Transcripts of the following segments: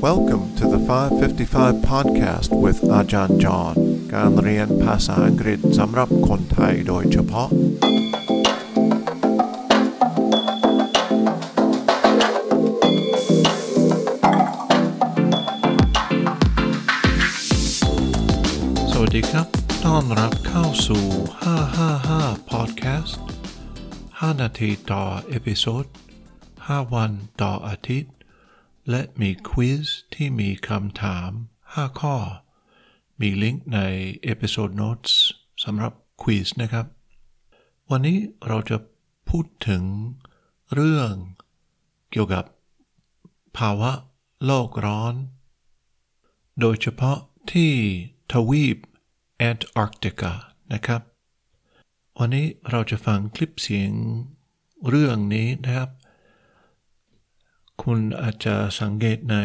Welcome to the 555 podcast with Ajahn John การเรียนภาษาอังกฤษสำหรับคนไทยโดยเฉพาะ สวัสดีครับ ต้อนรับเข้าสู่ 555 podcast 5 นาทีต่อเอพิโซด 5 วันต่ออาทิตย์ และมีควิสที่มีคำถาม 5 ข้อ มีลิงก์ในเอพิโซดโน้ตสำหรับควิสนะครับ วันนี้เราจะพูดถึงเรื่องเกี่ยวกับภาวะโลกร้อน โดยเฉพาะที่ทวีปแอนตาร์กติกานะครับ วันนี้เราจะฟังคลิปเสียงเรื่องนี้นะครับ คุณอาจจะสังเกตใน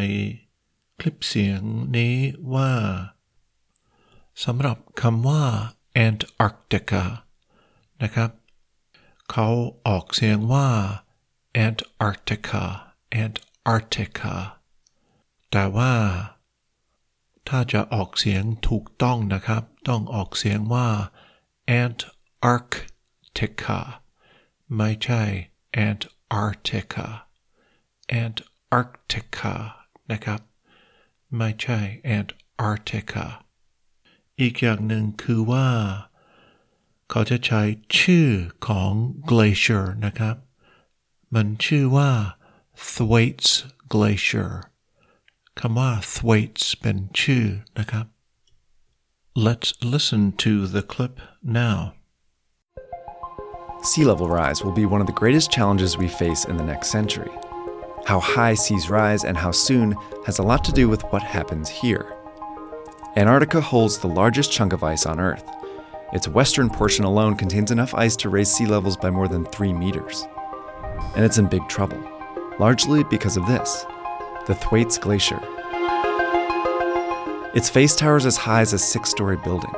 คลิปเสียงนี้ว่าสำหรับคำว่า Antarctica นะครับ เขาออกเสียงว่า Antarctica Antarctica แต่ว่า ถ้าจะออกเสียงถูกต้องนะครับ ต้องออกเสียงว่า Antarctica ไม่ใช่ Antarctica Antarctica นะครับ ไม่ใช่ Antarctica อีกอย่างหนึ่งคือว่า เขาจะใช้ชื่อของ glacier นะครับ มันชื่อว่า Thwaites Glacier คำว่า Thwaites เป็นชื่อนะครับ Let's listen to the clip now. Sea level rise will be one of the greatest challenges we face in the next century. How high seas rise and how soon has a lot to do with what happens here. Antarctica holds the largest chunk of ice on Earth. Its western portion alone contains enough ice to raise sea levels by more than 3 meters. And it's in big trouble, largely because of this the Thwaites Glacier. Its face towers as high as a six story building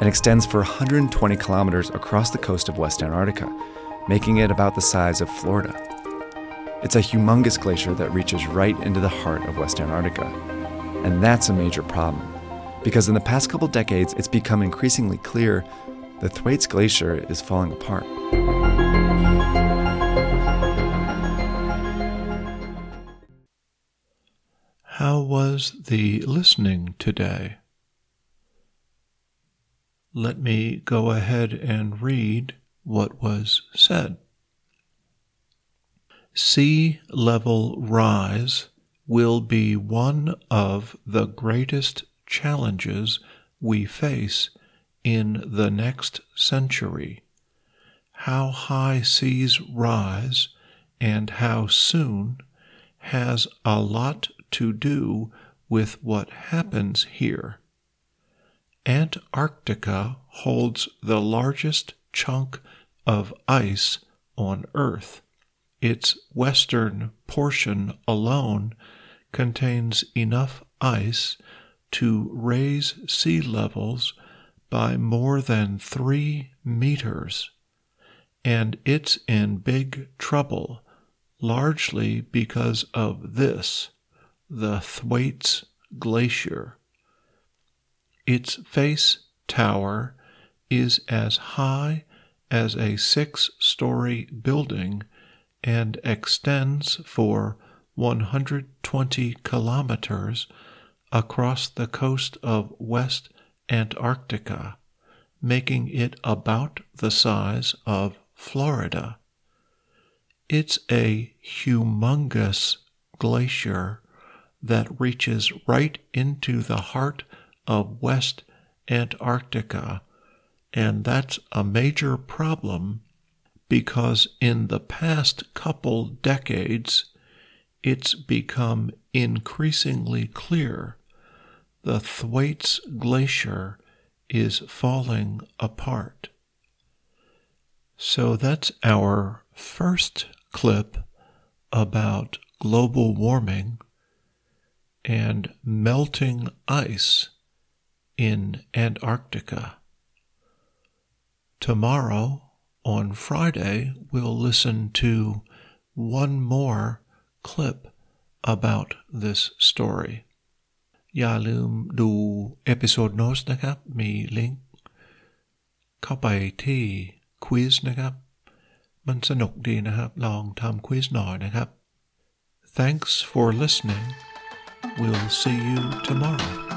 and extends for 120 kilometers across the coast of West Antarctica, making it about the size of Florida. It's a humongous glacier that reaches right into the heart of West Antarctica. And that's a major problem, because in the past couple decades, it's become increasingly clear the Thwaites Glacier is falling apart. How was the listening today? Let me go ahead and read what was said. Sea level rise will be one of the greatest challenges we face in the next century. How high seas rise and how soon has a lot to do with what happens here. Antarctica holds the largest chunk of ice on Earth. Its western portion alone contains enough ice to raise sea levels by more than three meters, and it's in big trouble largely because of this the Thwaites Glacier. Its face tower is as high as a six story building and extends for 120 kilometers across the coast of West Antarctica, making it about the size of Florida. It's a humongous glacier that reaches right into the heart of West Antarctica, and that's a major problem because in the past couple decades, it's become increasingly clear the Thwaites Glacier is falling apart. So that's our first clip about global warming and melting ice in Antarctica. Tomorrow, on Friday, we'll listen to one more clip about this story อย่าลืมดูเอพิโซดโน้ตนะครับ มีลิงก์เข้าไปที่ควิสนะครับ มันสนุกดีนะครับ ลองทำควิสหน่อยนะครับ Thanks for listening. We'll see you tomorrow.